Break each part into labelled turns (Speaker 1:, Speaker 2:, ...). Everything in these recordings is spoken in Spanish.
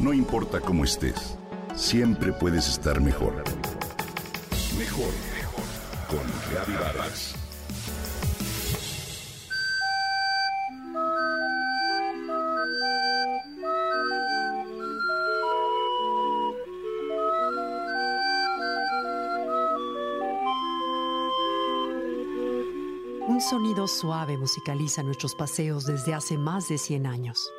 Speaker 1: No importa cómo estés, siempre puedes estar mejor. Mejor, mejor. Con Reavivadas.
Speaker 2: Un sonido suave musicaliza nuestros paseos desde hace más de 100 años.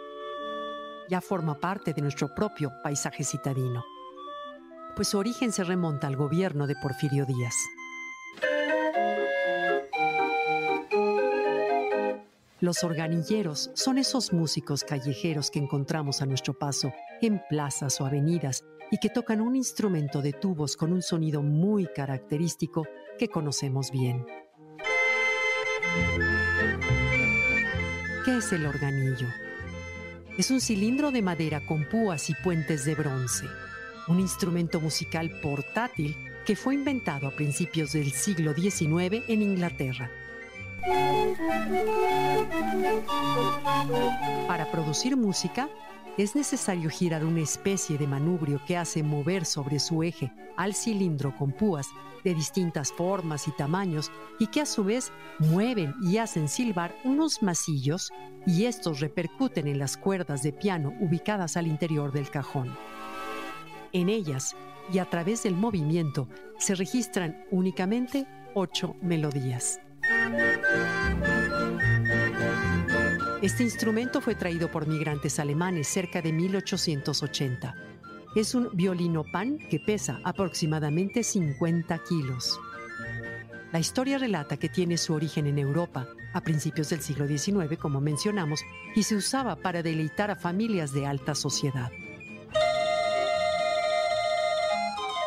Speaker 2: Ya forma parte de nuestro propio paisaje citadino, pues su origen se remonta al gobierno de Porfirio Díaz. Los organilleros son esos músicos callejeros que encontramos a nuestro paso en plazas o avenidas y que tocan un instrumento de tubos con un sonido muy característico que conocemos bien. ¿Qué es el organillo? Es un cilindro de madera con púas y puentes de bronce, un instrumento musical portátil que fue inventado a principios del siglo XIX en Inglaterra. Para producir música, es necesario girar una especie de manubrio que hace mover sobre su eje al cilindro con púas de distintas formas y tamaños y que a su vez mueven y hacen silbar unos masillos y estos repercuten en las cuerdas de piano ubicadas al interior del cajón. En ellas y a través del movimiento se registran únicamente ocho melodías. Este instrumento fue traído por migrantes alemanes cerca de 1880. Es un violino pan que pesa aproximadamente 50 kilos. La historia relata que tiene su origen en Europa a principios del siglo XIX, como mencionamos, y se usaba para deleitar a familias de alta sociedad.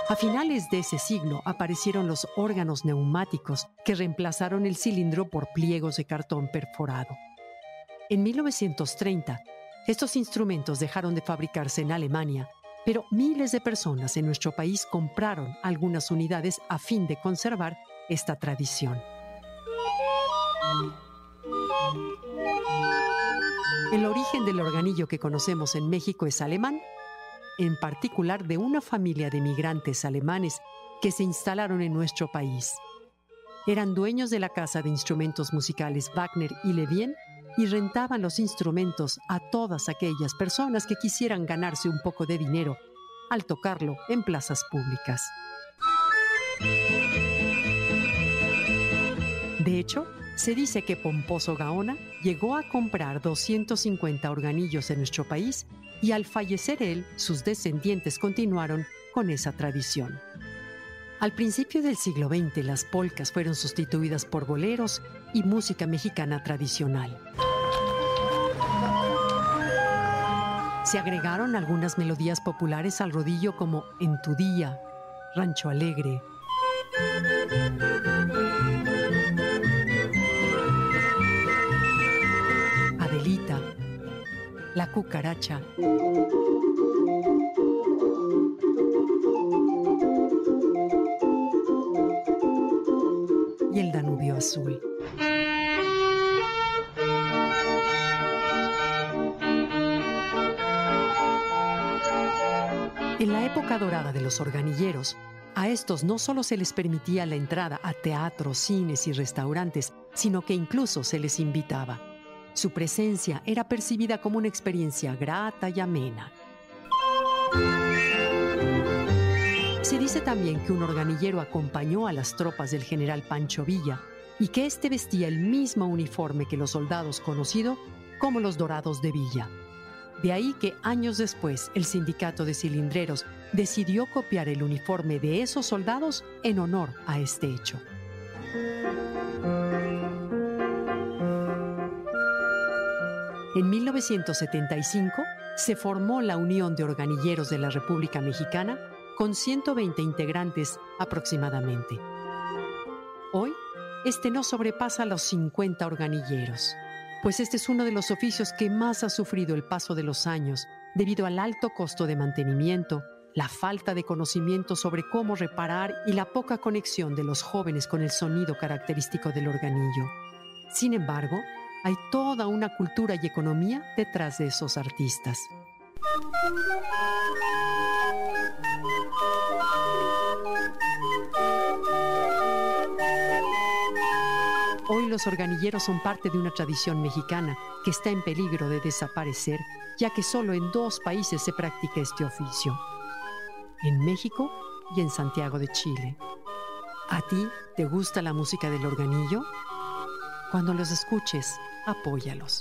Speaker 2: A finales de ese siglo aparecieron los órganos neumáticos que reemplazaron el cilindro por pliegos de cartón perforado. En 1930, estos instrumentos dejaron de fabricarse en Alemania, pero miles de personas en nuestro país compraron algunas unidades a fin de conservar esta tradición. El origen del organillo que conocemos en México es alemán, en particular de una familia de migrantes alemanes que se instalaron en nuestro país. Eran dueños de la casa de instrumentos musicales Wagner y Levien y rentaban los instrumentos a todas aquellas personas que quisieran ganarse un poco de dinero al tocarlo en plazas públicas. De hecho, se dice que Pomposo Gaona llegó a comprar 250 organillos en nuestro país y al fallecer él, sus descendientes continuaron con esa tradición. Al principio del siglo XX, las polcas fueron sustituidas por boleros y música mexicana tradicional. Se agregaron algunas melodías populares al rodillo como En tu día, Rancho Alegre. Adelita, La cucaracha. Azul. En la época dorada de los organilleros, a estos no solo se les permitía la entrada a teatros, cines y restaurantes, sino que incluso se les invitaba. Su presencia era percibida como una experiencia grata y amena. Se dice también que un organillero acompañó a las tropas del general Pancho Villa y que éste vestía el mismo uniforme que los soldados conocidos como los Dorados de Villa. De ahí que años después el sindicato de cilindreros decidió copiar el uniforme de esos soldados en honor a este hecho. En 1975 se formó la Unión de Organilleros de la República Mexicana con 120 integrantes aproximadamente. Este no sobrepasa los 50 organilleros pues este es uno de los oficios que más ha sufrido el paso de los años debido al alto costo de mantenimiento, la falta de conocimiento sobre cómo reparar y la poca conexión de los jóvenes con el sonido característico del organillo. Sin embargo, hay toda una cultura y economía detrás de esos artistas. Los organilleros son parte de una tradición mexicana que está en peligro de desaparecer, ya que solo en dos países se practica este oficio, en México y en Santiago de Chile. ¿A ti te gusta la música del organillo? Cuando los escuches, apóyalos.